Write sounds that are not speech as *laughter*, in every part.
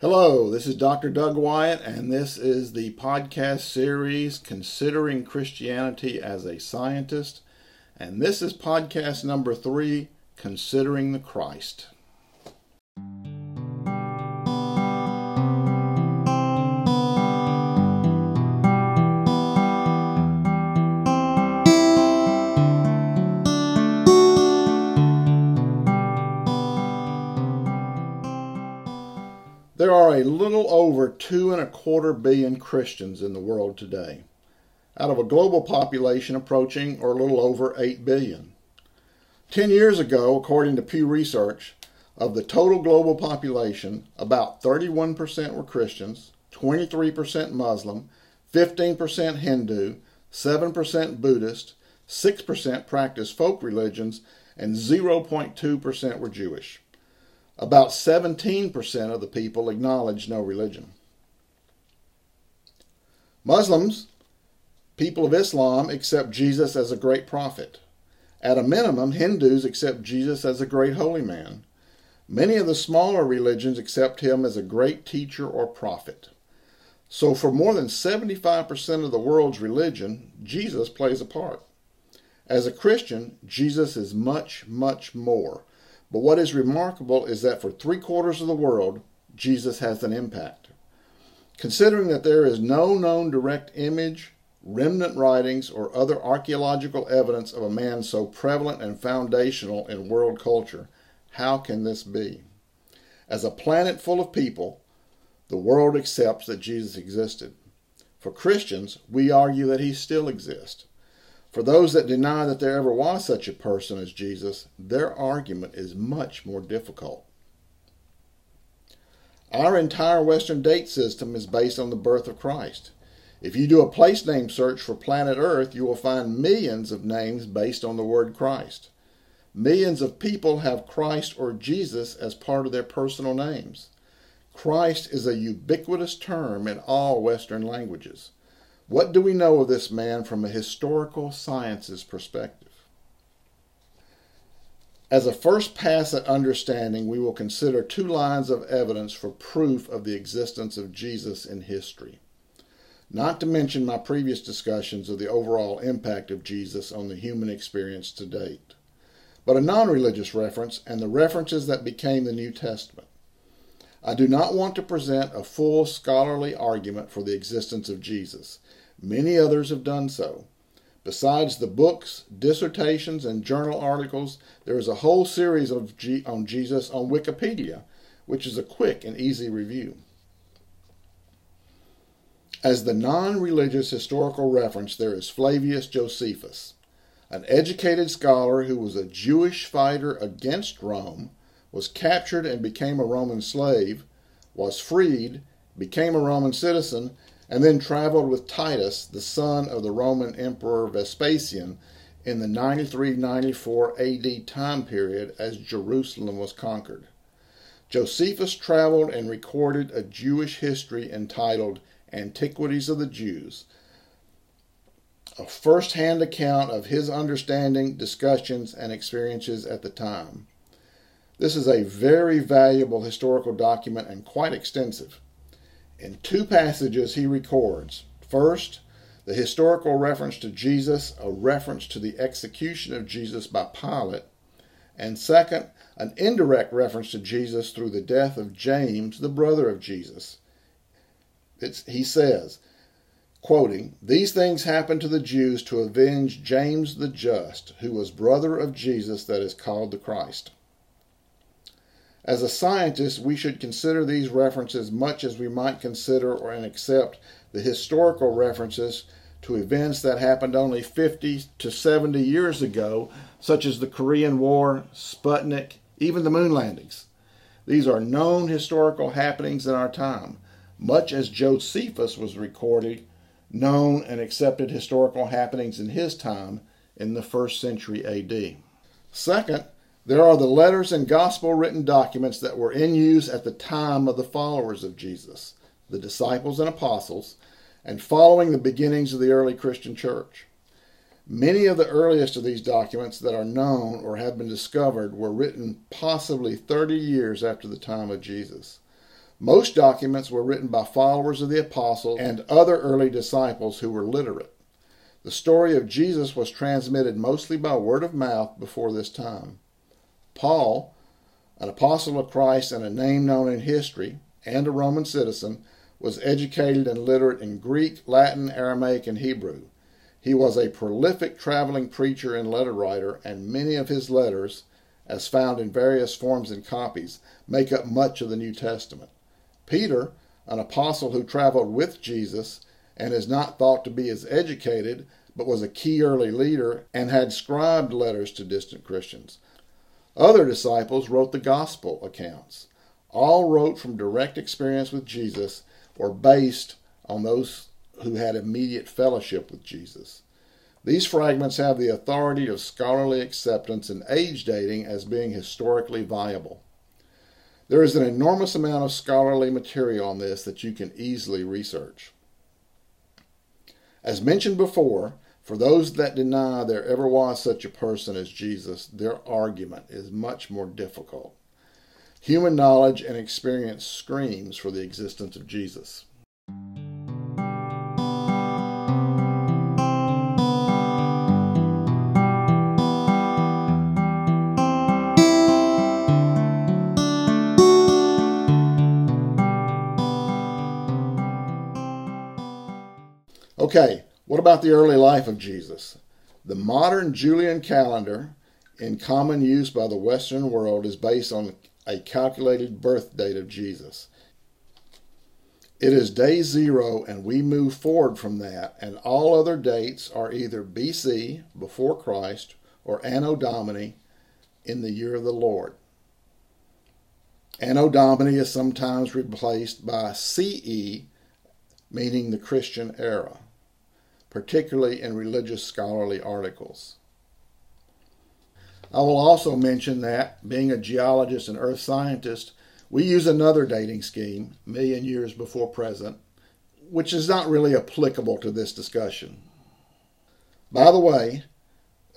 Hello, this is Dr. Doug Wyatt, and this is the podcast series Considering Christianity as a Scientist. And this is podcast number three Considering the Christ. Little over two and a quarter billion Christians in the world today, out of a global population approaching or a little over 8 billion. Ten years ago, according to Pew Research, of the total global population, about 31% were Christians, 23% Muslim, 15% Hindu, 7% Buddhist, 6% practiced folk religions, and 0.2% were Jewish. About 17% of the people acknowledge no religion. Muslims, people of Islam, accept Jesus as a great prophet. At a minimum, Hindus accept Jesus as a great holy man. Many of the smaller religions accept him as a great teacher or prophet. So, for more than 75% of the world's religion, Jesus plays a part. As a Christian, Jesus is much, much more but what is remarkable is that for three quarters of the world, Jesus has an impact. Considering that there is no known direct image, remnant writings, or other archaeological evidence of a man so prevalent and foundational in world culture, how can this be? As a planet full of people, the world accepts that Jesus existed. For Christians, we argue that he still exists. For those that deny that there ever was such a person as Jesus, their argument is much more difficult. Our entire Western date system is based on the birth of Christ. If you do a place name search for planet Earth, you will find millions of names based on the word Christ. Millions of people have Christ or Jesus as part of their personal names. Christ is a ubiquitous term in all Western languages. What do we know of this man from a historical sciences perspective? As a first pass at understanding, we will consider two lines of evidence for proof of the existence of Jesus in history. Not to mention my previous discussions of the overall impact of Jesus on the human experience to date, but a non religious reference and the references that became the New Testament. I do not want to present a full scholarly argument for the existence of Jesus. Many others have done so. Besides the books, dissertations, and journal articles, there is a whole series of G- on Jesus on Wikipedia, which is a quick and easy review. As the non religious historical reference, there is Flavius Josephus, an educated scholar who was a Jewish fighter against Rome, was captured and became a Roman slave, was freed, became a Roman citizen, and then traveled with Titus, the son of the Roman Emperor Vespasian, in the 93 94 AD time period as Jerusalem was conquered. Josephus traveled and recorded a Jewish history entitled Antiquities of the Jews, a first hand account of his understanding, discussions, and experiences at the time. This is a very valuable historical document and quite extensive. In two passages, he records first, the historical reference to Jesus, a reference to the execution of Jesus by Pilate, and second, an indirect reference to Jesus through the death of James, the brother of Jesus. It's, he says, quoting, These things happened to the Jews to avenge James the just, who was brother of Jesus that is called the Christ. As a scientist, we should consider these references much as we might consider or accept the historical references to events that happened only 50 to 70 years ago, such as the Korean War, Sputnik, even the moon landings. These are known historical happenings in our time, much as Josephus was recording known and accepted historical happenings in his time in the first century AD. Second, there are the letters and gospel written documents that were in use at the time of the followers of Jesus, the disciples and apostles, and following the beginnings of the early Christian church. Many of the earliest of these documents that are known or have been discovered were written possibly 30 years after the time of Jesus. Most documents were written by followers of the apostles and other early disciples who were literate. The story of Jesus was transmitted mostly by word of mouth before this time. Paul, an apostle of Christ and a name known in history, and a Roman citizen, was educated and literate in Greek, Latin, Aramaic, and Hebrew. He was a prolific traveling preacher and letter writer, and many of his letters, as found in various forms and copies, make up much of the New Testament. Peter, an apostle who traveled with Jesus and is not thought to be as educated, but was a key early leader and had scribed letters to distant Christians. Other disciples wrote the gospel accounts. All wrote from direct experience with Jesus or based on those who had immediate fellowship with Jesus. These fragments have the authority of scholarly acceptance and age dating as being historically viable. There is an enormous amount of scholarly material on this that you can easily research. As mentioned before, for those that deny there ever was such a person as Jesus, their argument is much more difficult. Human knowledge and experience screams for the existence of Jesus. Okay, what about the early life of Jesus? The modern Julian calendar, in common use by the Western world, is based on a calculated birth date of Jesus. It is day zero, and we move forward from that, and all other dates are either BC, before Christ, or Anno Domini, in the year of the Lord. Anno Domini is sometimes replaced by CE, meaning the Christian era particularly in religious scholarly articles. I will also mention that, being a geologist and earth scientist, we use another dating scheme, million years before present, which is not really applicable to this discussion. By the way,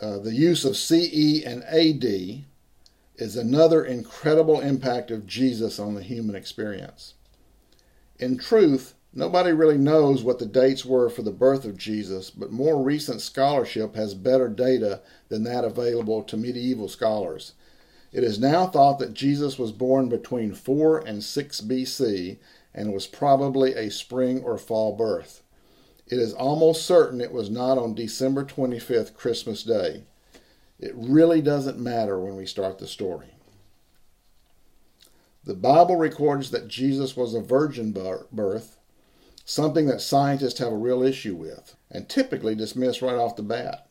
uh, the use of CE and AD is another incredible impact of Jesus on the human experience. In truth, Nobody really knows what the dates were for the birth of Jesus, but more recent scholarship has better data than that available to medieval scholars. It is now thought that Jesus was born between 4 and 6 BC and was probably a spring or fall birth. It is almost certain it was not on December 25th, Christmas Day. It really doesn't matter when we start the story. The Bible records that Jesus was a virgin birth something that scientists have a real issue with and typically dismiss right off the bat.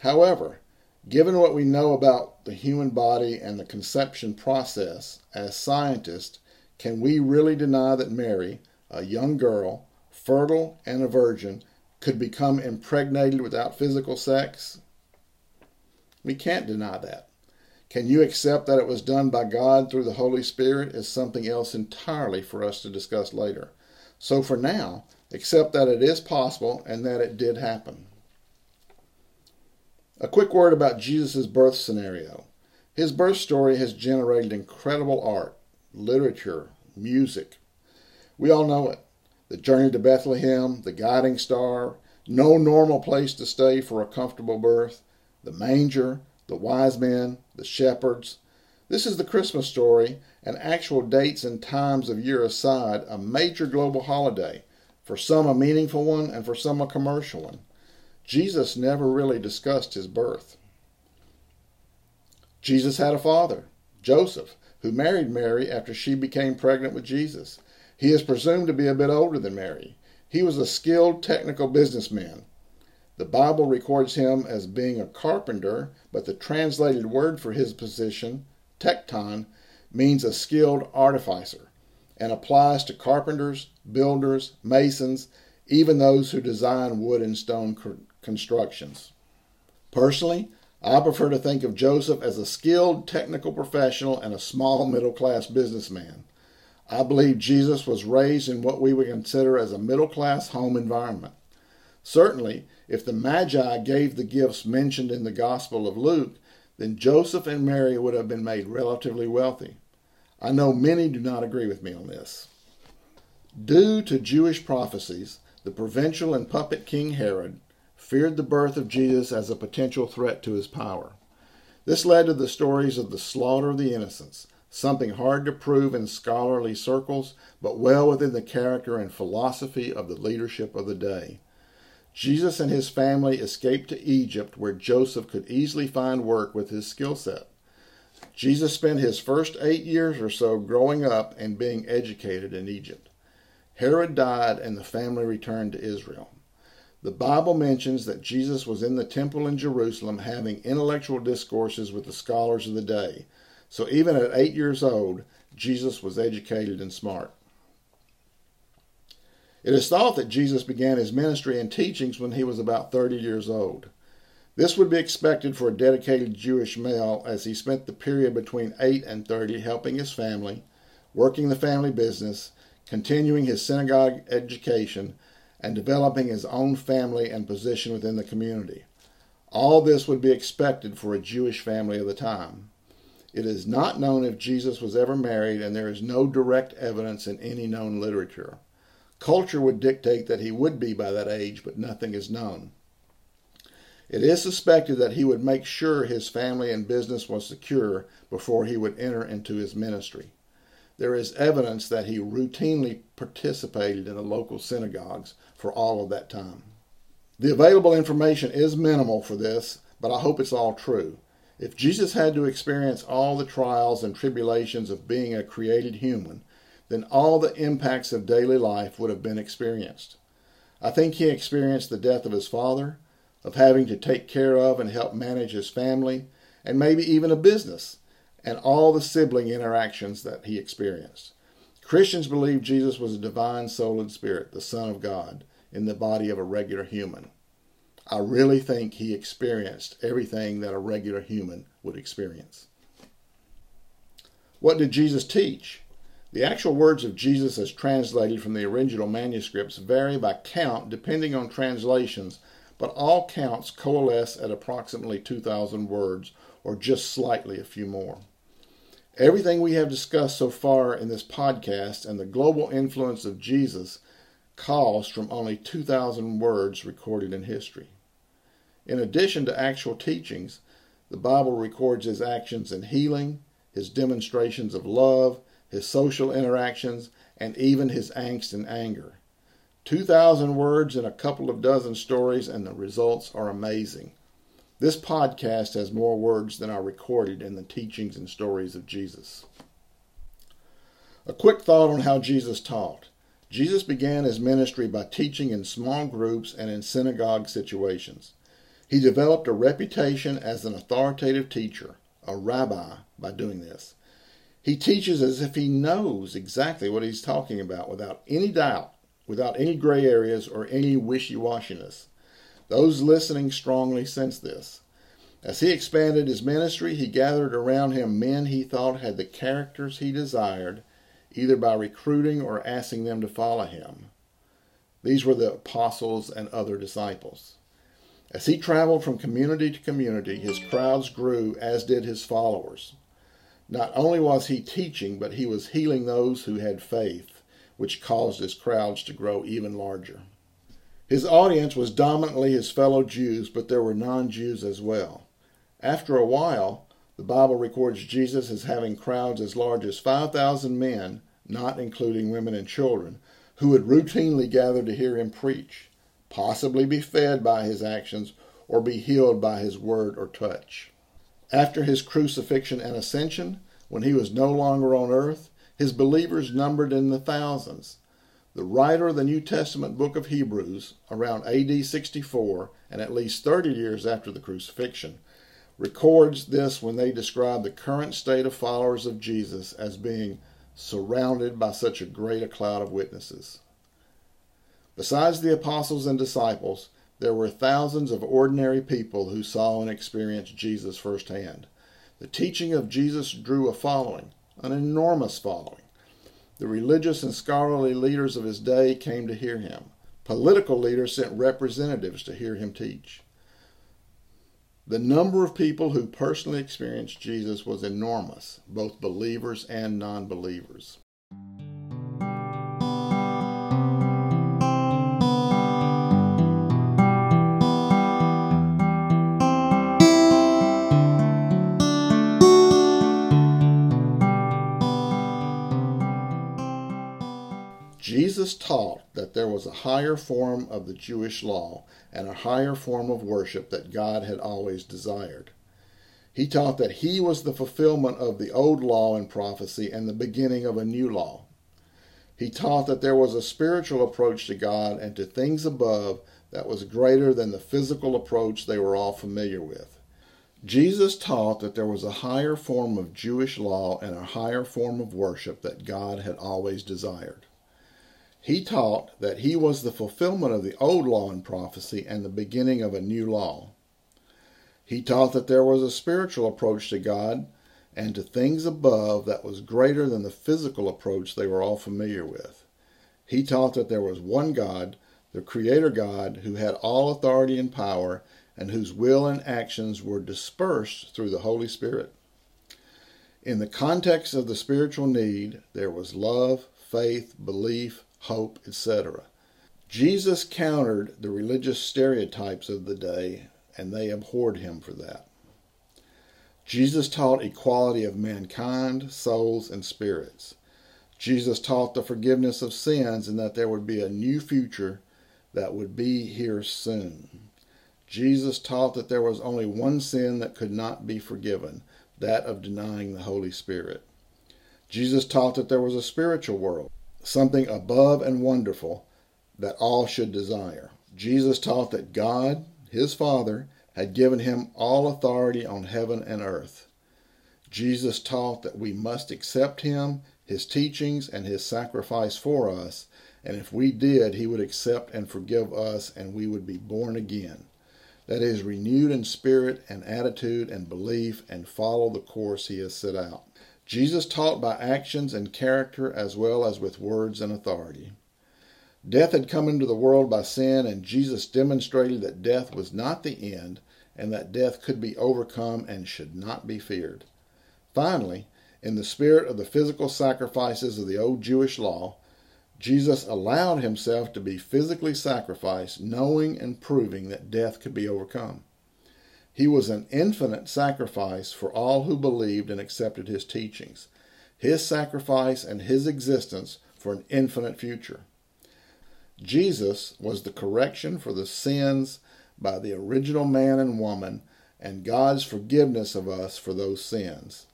However, given what we know about the human body and the conception process, as scientists, can we really deny that Mary, a young girl, fertile and a virgin, could become impregnated without physical sex? We can't deny that. Can you accept that it was done by God through the Holy Spirit is something else entirely for us to discuss later. So for now, accept that it is possible and that it did happen. A quick word about Jesus' birth scenario. His birth story has generated incredible art, literature, music. We all know it. The journey to Bethlehem, the guiding star, no normal place to stay for a comfortable birth, the manger, the wise men, the shepherds, this is the Christmas story, and actual dates and times of year aside, a major global holiday, for some a meaningful one and for some a commercial one. Jesus never really discussed his birth. Jesus had a father, Joseph, who married Mary after she became pregnant with Jesus. He is presumed to be a bit older than Mary. He was a skilled technical businessman. The Bible records him as being a carpenter, but the translated word for his position Tekton means a skilled artificer and applies to carpenters, builders, masons, even those who design wood and stone constructions. Personally, I prefer to think of Joseph as a skilled technical professional and a small middle class businessman. I believe Jesus was raised in what we would consider as a middle class home environment. Certainly, if the Magi gave the gifts mentioned in the Gospel of Luke, then Joseph and Mary would have been made relatively wealthy. I know many do not agree with me on this. Due to Jewish prophecies, the provincial and puppet king Herod feared the birth of Jesus as a potential threat to his power. This led to the stories of the slaughter of the innocents, something hard to prove in scholarly circles, but well within the character and philosophy of the leadership of the day. Jesus and his family escaped to Egypt, where Joseph could easily find work with his skill set. Jesus spent his first eight years or so growing up and being educated in Egypt. Herod died, and the family returned to Israel. The Bible mentions that Jesus was in the temple in Jerusalem having intellectual discourses with the scholars of the day. So even at eight years old, Jesus was educated and smart. It is thought that Jesus began his ministry and teachings when he was about 30 years old. This would be expected for a dedicated Jewish male as he spent the period between 8 and 30 helping his family, working the family business, continuing his synagogue education, and developing his own family and position within the community. All this would be expected for a Jewish family of the time. It is not known if Jesus was ever married, and there is no direct evidence in any known literature. Culture would dictate that he would be by that age, but nothing is known. It is suspected that he would make sure his family and business was secure before he would enter into his ministry there is evidence that he routinely participated in the local synagogues for all of that time. The available information is minimal for this, but I hope it's all true. If Jesus had to experience all the trials and tribulations of being a created human, then all the impacts of daily life would have been experienced. I think he experienced the death of his father, of having to take care of and help manage his family, and maybe even a business and all the sibling interactions that he experienced. Christians believe Jesus was a divine soul and spirit, the Son of God, in the body of a regular human. I really think he experienced everything that a regular human would experience. What did Jesus teach? The actual words of Jesus as translated from the original manuscripts vary by count depending on translations, but all counts coalesce at approximately 2,000 words or just slightly a few more. Everything we have discussed so far in this podcast and the global influence of Jesus calls from only 2,000 words recorded in history. In addition to actual teachings, the Bible records his actions in healing, his demonstrations of love, his social interactions, and even his angst and anger. 2,000 words in a couple of dozen stories, and the results are amazing. This podcast has more words than are recorded in the teachings and stories of Jesus. A quick thought on how Jesus taught. Jesus began his ministry by teaching in small groups and in synagogue situations. He developed a reputation as an authoritative teacher, a rabbi, by doing this. He teaches as if he knows exactly what he's talking about without any doubt, without any gray areas or any wishy washiness. Those listening strongly sensed this. As he expanded his ministry, he gathered around him men he thought had the characters he desired, either by recruiting or asking them to follow him. These were the apostles and other disciples. As he traveled from community to community, his crowds grew, as did his followers. Not only was he teaching, but he was healing those who had faith, which caused his crowds to grow even larger. His audience was dominantly his fellow Jews, but there were non Jews as well. After a while, the Bible records Jesus as having crowds as large as 5,000 men, not including women and children, who would routinely gather to hear him preach, possibly be fed by his actions or be healed by his word or touch. After his crucifixion and ascension, when he was no longer on earth, his believers numbered in the thousands. The writer of the New Testament book of Hebrews, around AD 64, and at least 30 years after the crucifixion, records this when they describe the current state of followers of Jesus as being surrounded by such a great a cloud of witnesses. Besides the apostles and disciples, there were thousands of ordinary people who saw and experienced Jesus firsthand. The teaching of Jesus drew a following, an enormous following. The religious and scholarly leaders of his day came to hear him. Political leaders sent representatives to hear him teach. The number of people who personally experienced Jesus was enormous, both believers and non believers. Jesus taught that there was a higher form of the Jewish law and a higher form of worship that God had always desired. He taught that he was the fulfillment of the old law and prophecy and the beginning of a new law. He taught that there was a spiritual approach to God and to things above that was greater than the physical approach they were all familiar with. Jesus taught that there was a higher form of Jewish law and a higher form of worship that God had always desired. He taught that he was the fulfillment of the old law and prophecy and the beginning of a new law. He taught that there was a spiritual approach to God and to things above that was greater than the physical approach they were all familiar with. He taught that there was one God, the Creator God, who had all authority and power, and whose will and actions were dispersed through the Holy Spirit. In the context of the spiritual need, there was love, faith, belief, hope, etc. Jesus countered the religious stereotypes of the day, and they abhorred him for that. Jesus taught equality of mankind, souls, and spirits. Jesus taught the forgiveness of sins and that there would be a new future that would be here soon. Jesus taught that there was only one sin that could not be forgiven, that of denying the Holy Spirit. Jesus taught that there was a spiritual world, something above and wonderful that all should desire. Jesus taught that God, his Father, had given him all authority on heaven and earth. Jesus taught that we must accept him, his teachings, and his sacrifice for us, and if we did, he would accept and forgive us, and we would be born again. That is, renewed in spirit and attitude and belief, and follow the course he has set out. Jesus taught by actions and character as well as with words and authority. Death had come into the world by sin, and Jesus demonstrated that death was not the end, and that death could be overcome and should not be feared. Finally, in the spirit of the physical sacrifices of the old Jewish law, Jesus allowed himself to be physically sacrificed, knowing and proving that death could be overcome. He was an infinite sacrifice for all who believed and accepted his teachings, his sacrifice and his existence for an infinite future. Jesus was the correction for the sins by the original man and woman and God's forgiveness of us for those sins.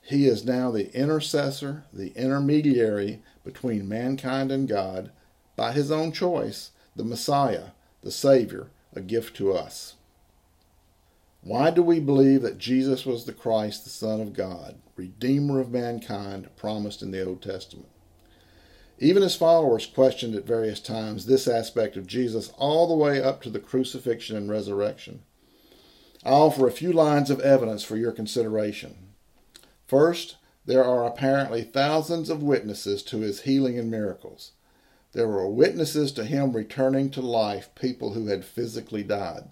He is now the intercessor, the intermediary between mankind and God, by his own choice, the Messiah, the Savior, a gift to us. Why do we believe that Jesus was the Christ, the Son of God, Redeemer of mankind, promised in the Old Testament? Even his followers questioned at various times this aspect of Jesus all the way up to the crucifixion and resurrection. I offer a few lines of evidence for your consideration. First, there are apparently thousands of witnesses to his healing and miracles. There were witnesses to him returning to life people who had physically died.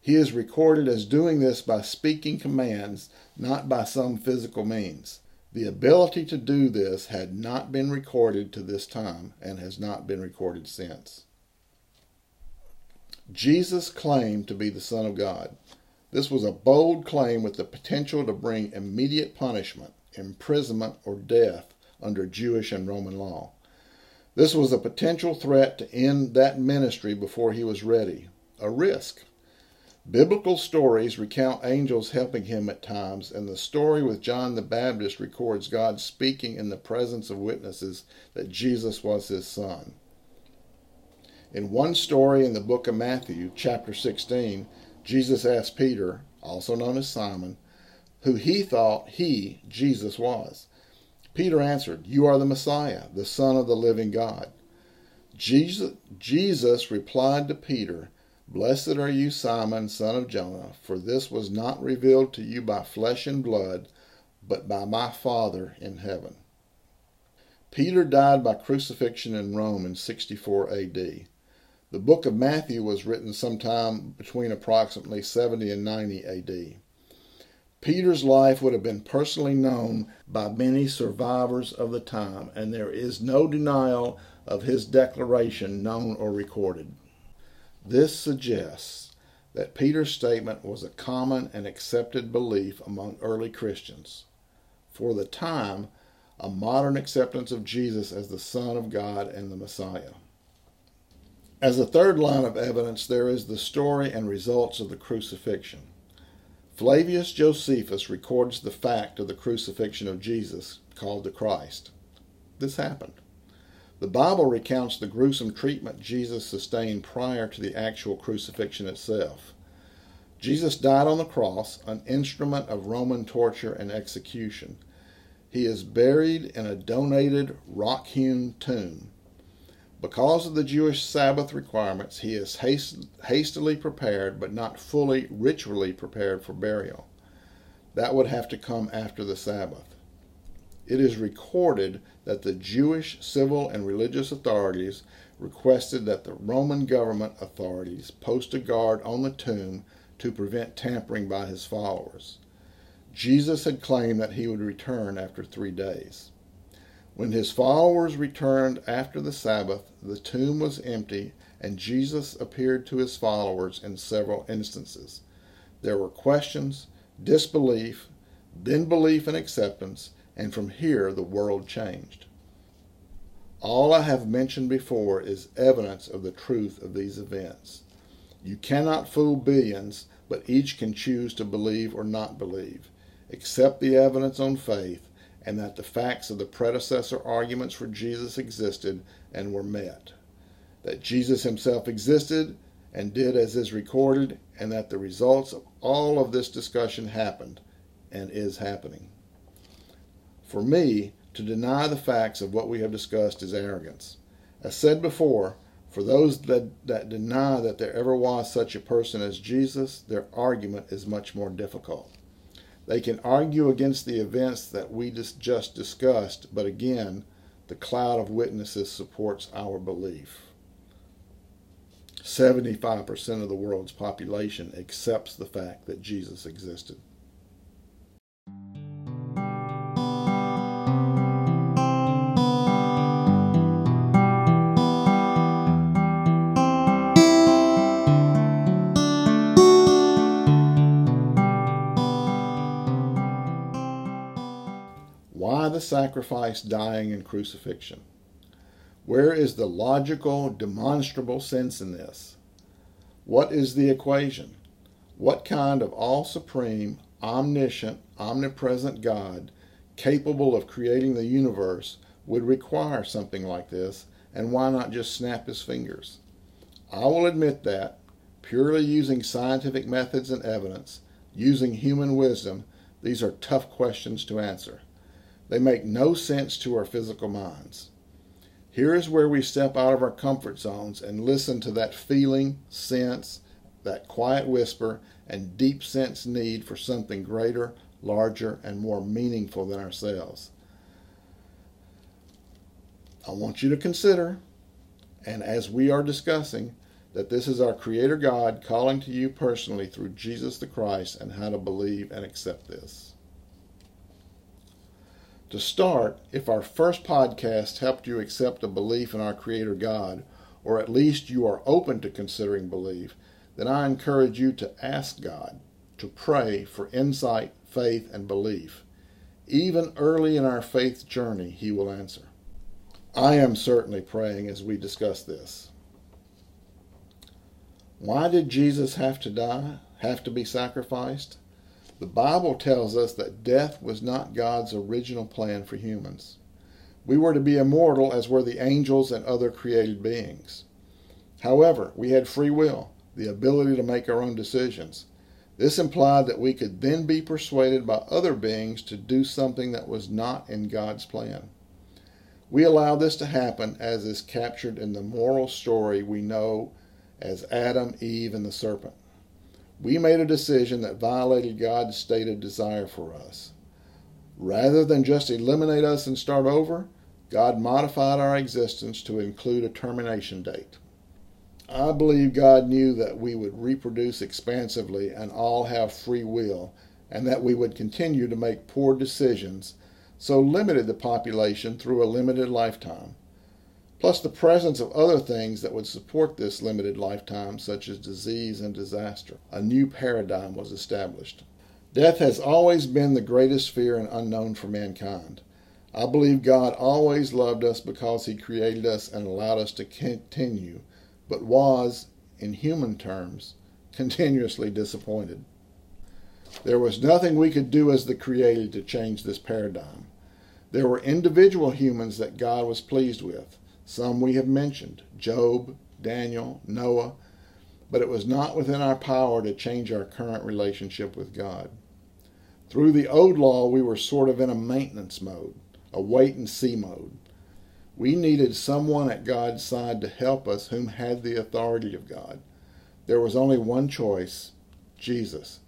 He is recorded as doing this by speaking commands, not by some physical means. The ability to do this had not been recorded to this time and has not been recorded since. Jesus claimed to be the Son of God. This was a bold claim with the potential to bring immediate punishment, imprisonment, or death under Jewish and Roman law. This was a potential threat to end that ministry before he was ready, a risk. Biblical stories recount angels helping him at times, and the story with John the Baptist records God speaking in the presence of witnesses that Jesus was his son. In one story in the book of Matthew, chapter 16, Jesus asked Peter, also known as Simon, who he thought he, Jesus, was. Peter answered, You are the Messiah, the Son of the living God. Jesus, Jesus replied to Peter, Blessed are you, Simon, son of Jonah, for this was not revealed to you by flesh and blood, but by my Father in heaven. Peter died by crucifixion in Rome in 64 AD. The book of Matthew was written sometime between approximately 70 and 90 AD. Peter's life would have been personally known by many survivors of the time, and there is no denial of his declaration known or recorded. This suggests that Peter's statement was a common and accepted belief among early Christians. For the time, a modern acceptance of Jesus as the Son of God and the Messiah. As a third line of evidence, there is the story and results of the crucifixion. Flavius Josephus records the fact of the crucifixion of Jesus, called the Christ. This happened. The Bible recounts the gruesome treatment Jesus sustained prior to the actual crucifixion itself. Jesus died on the cross, an instrument of Roman torture and execution. He is buried in a donated rock hewn tomb. Because of the Jewish Sabbath requirements, he is hast- hastily prepared, but not fully ritually prepared for burial. That would have to come after the Sabbath. It is recorded that the Jewish civil and religious authorities requested that the Roman government authorities post a guard on the tomb to prevent tampering by his followers. Jesus had claimed that he would return after three days. When his followers returned after the Sabbath, the tomb was empty, and Jesus appeared to his followers in several instances. There were questions, disbelief, then belief and acceptance, and from here the world changed. All I have mentioned before is evidence of the truth of these events. You cannot fool billions, but each can choose to believe or not believe. Accept the evidence on faith and that the facts of the predecessor arguments for Jesus existed and were met. That Jesus himself existed and did as is recorded, and that the results of all of this discussion happened and is happening. For me, to deny the facts of what we have discussed is arrogance. As said before, for those that, that deny that there ever was such a person as Jesus, their argument is much more difficult. They can argue against the events that we just discussed, but again, the cloud of witnesses supports our belief. 75% of the world's population accepts the fact that Jesus existed. Sacrifice, dying, and crucifixion? Where is the logical, demonstrable sense in this? What is the equation? What kind of all supreme, omniscient, omnipresent God, capable of creating the universe, would require something like this, and why not just snap his fingers? I will admit that, purely using scientific methods and evidence, using human wisdom, these are tough questions to answer. They make no sense to our physical minds. Here is where we step out of our comfort zones and listen to that feeling, sense, that quiet whisper, and deep sense need for something greater, larger, and more meaningful than ourselves. I want you to consider, and as we are discussing, that this is our Creator God calling to you personally through Jesus the Christ and how to believe and accept this. To start, if our first podcast helped you accept a belief in our Creator God, or at least you are open to considering belief, then I encourage you to ask God, to pray for insight, faith, and belief. Even early in our faith journey, He will answer. I am certainly praying as we discuss this. Why did Jesus have to die, have to be sacrificed? The Bible tells us that death was not God's original plan for humans. We were to be immortal as were the angels and other created beings. However, we had free will, the ability to make our own decisions. This implied that we could then be persuaded by other beings to do something that was not in God's plan. We allow this to happen as is captured in the moral story we know as Adam, Eve, and the serpent we made a decision that violated God's stated desire for us. Rather than just eliminate us and start over, God modified our existence to include a termination date. I believe God knew that we would reproduce expansively and all have free will, and that we would continue to make poor decisions, so limited the population through a limited lifetime plus the presence of other things that would support this limited lifetime, such as disease and disaster. A new paradigm was established. Death has always been the greatest fear and unknown for mankind. I believe God always loved us because He created us and allowed us to continue, but was, in human terms, *laughs* continuously disappointed. There was nothing we could do as the Creator to change this paradigm. There were individual humans that God was pleased with. Some we have mentioned Job, Daniel, Noah, but it was not within our power to change our current relationship with God. Through the old law, we were sort of in a maintenance mode, a wait and see mode. We needed someone at God's side to help us whom had the authority of God. There was only one choice Jesus.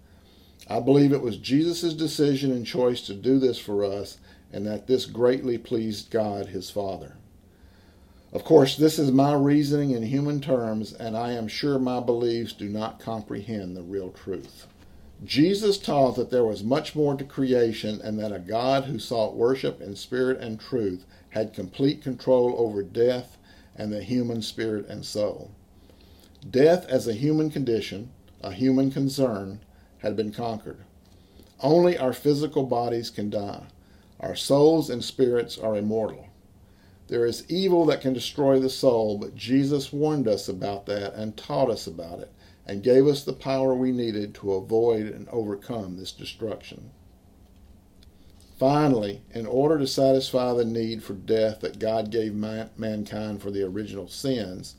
I believe it was Jesus' decision and choice to do this for us, and that this greatly pleased God, his Father. Of course, this is my reasoning in human terms, and I am sure my beliefs do not comprehend the real truth. Jesus taught that there was much more to creation and that a God who sought worship in spirit and truth had complete control over death and the human spirit and soul. Death as a human condition, a human concern, had been conquered. Only our physical bodies can die. Our souls and spirits are immortal. There is evil that can destroy the soul, but Jesus warned us about that and taught us about it and gave us the power we needed to avoid and overcome this destruction. Finally, in order to satisfy the need for death that God gave man- mankind for the original sins,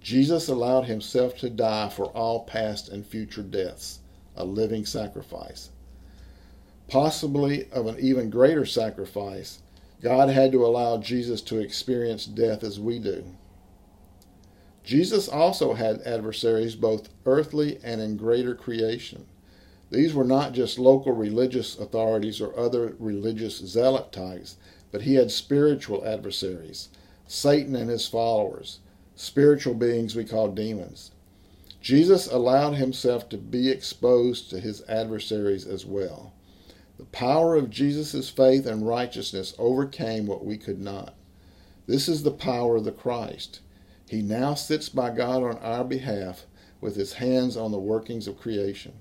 Jesus allowed himself to die for all past and future deaths, a living sacrifice. Possibly of an even greater sacrifice, God had to allow Jesus to experience death as we do. Jesus also had adversaries both earthly and in greater creation. These were not just local religious authorities or other religious zealot types, but he had spiritual adversaries, Satan and his followers, spiritual beings we call demons. Jesus allowed himself to be exposed to his adversaries as well. The power of Jesus' faith and righteousness overcame what we could not. This is the power of the Christ. He now sits by God on our behalf with his hands on the workings of creation.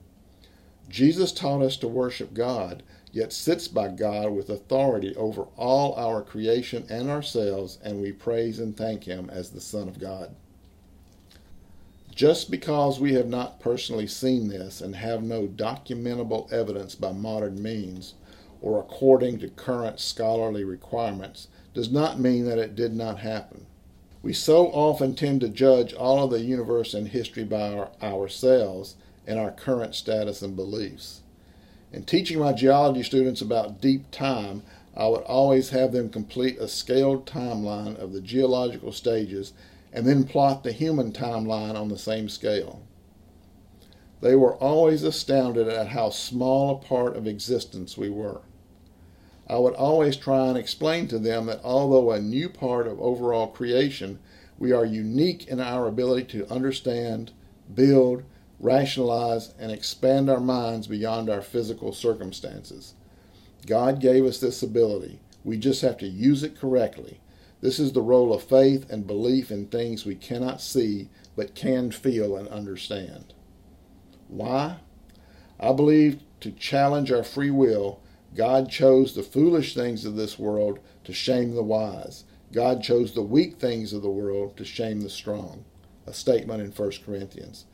Jesus taught us to worship God, yet sits by God with authority over all our creation and ourselves, and we praise and thank him as the Son of God. Just because we have not personally seen this and have no documentable evidence by modern means or according to current scholarly requirements does not mean that it did not happen. We so often tend to judge all of the universe and history by our, ourselves and our current status and beliefs. In teaching my geology students about deep time, I would always have them complete a scaled timeline of the geological stages and then plot the human timeline on the same scale. They were always astounded at how small a part of existence we were. I would always try and explain to them that although a new part of overall creation, we are unique in our ability to understand, build, rationalize, and expand our minds beyond our physical circumstances. God gave us this ability. We just have to use it correctly this is the role of faith and belief in things we cannot see but can feel and understand. Why? I believe to challenge our free will, God chose the foolish things of this world to shame the wise. God chose the weak things of the world to shame the strong. A statement in 1 Corinthians.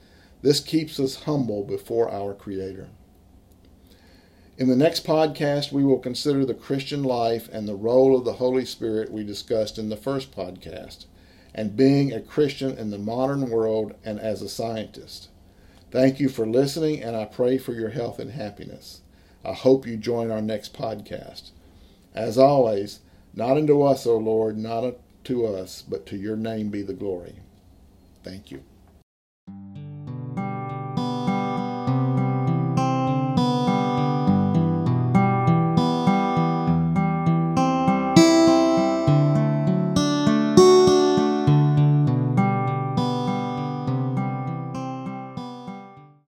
This keeps us humble before our Creator. In the next podcast, we will consider the Christian life and the role of the Holy Spirit we discussed in the first podcast, and being a Christian in the modern world and as a scientist. Thank you for listening, and I pray for your health and happiness. I hope you join our next podcast. As always, not unto us, O Lord, not to us, but to your name be the glory. Thank you.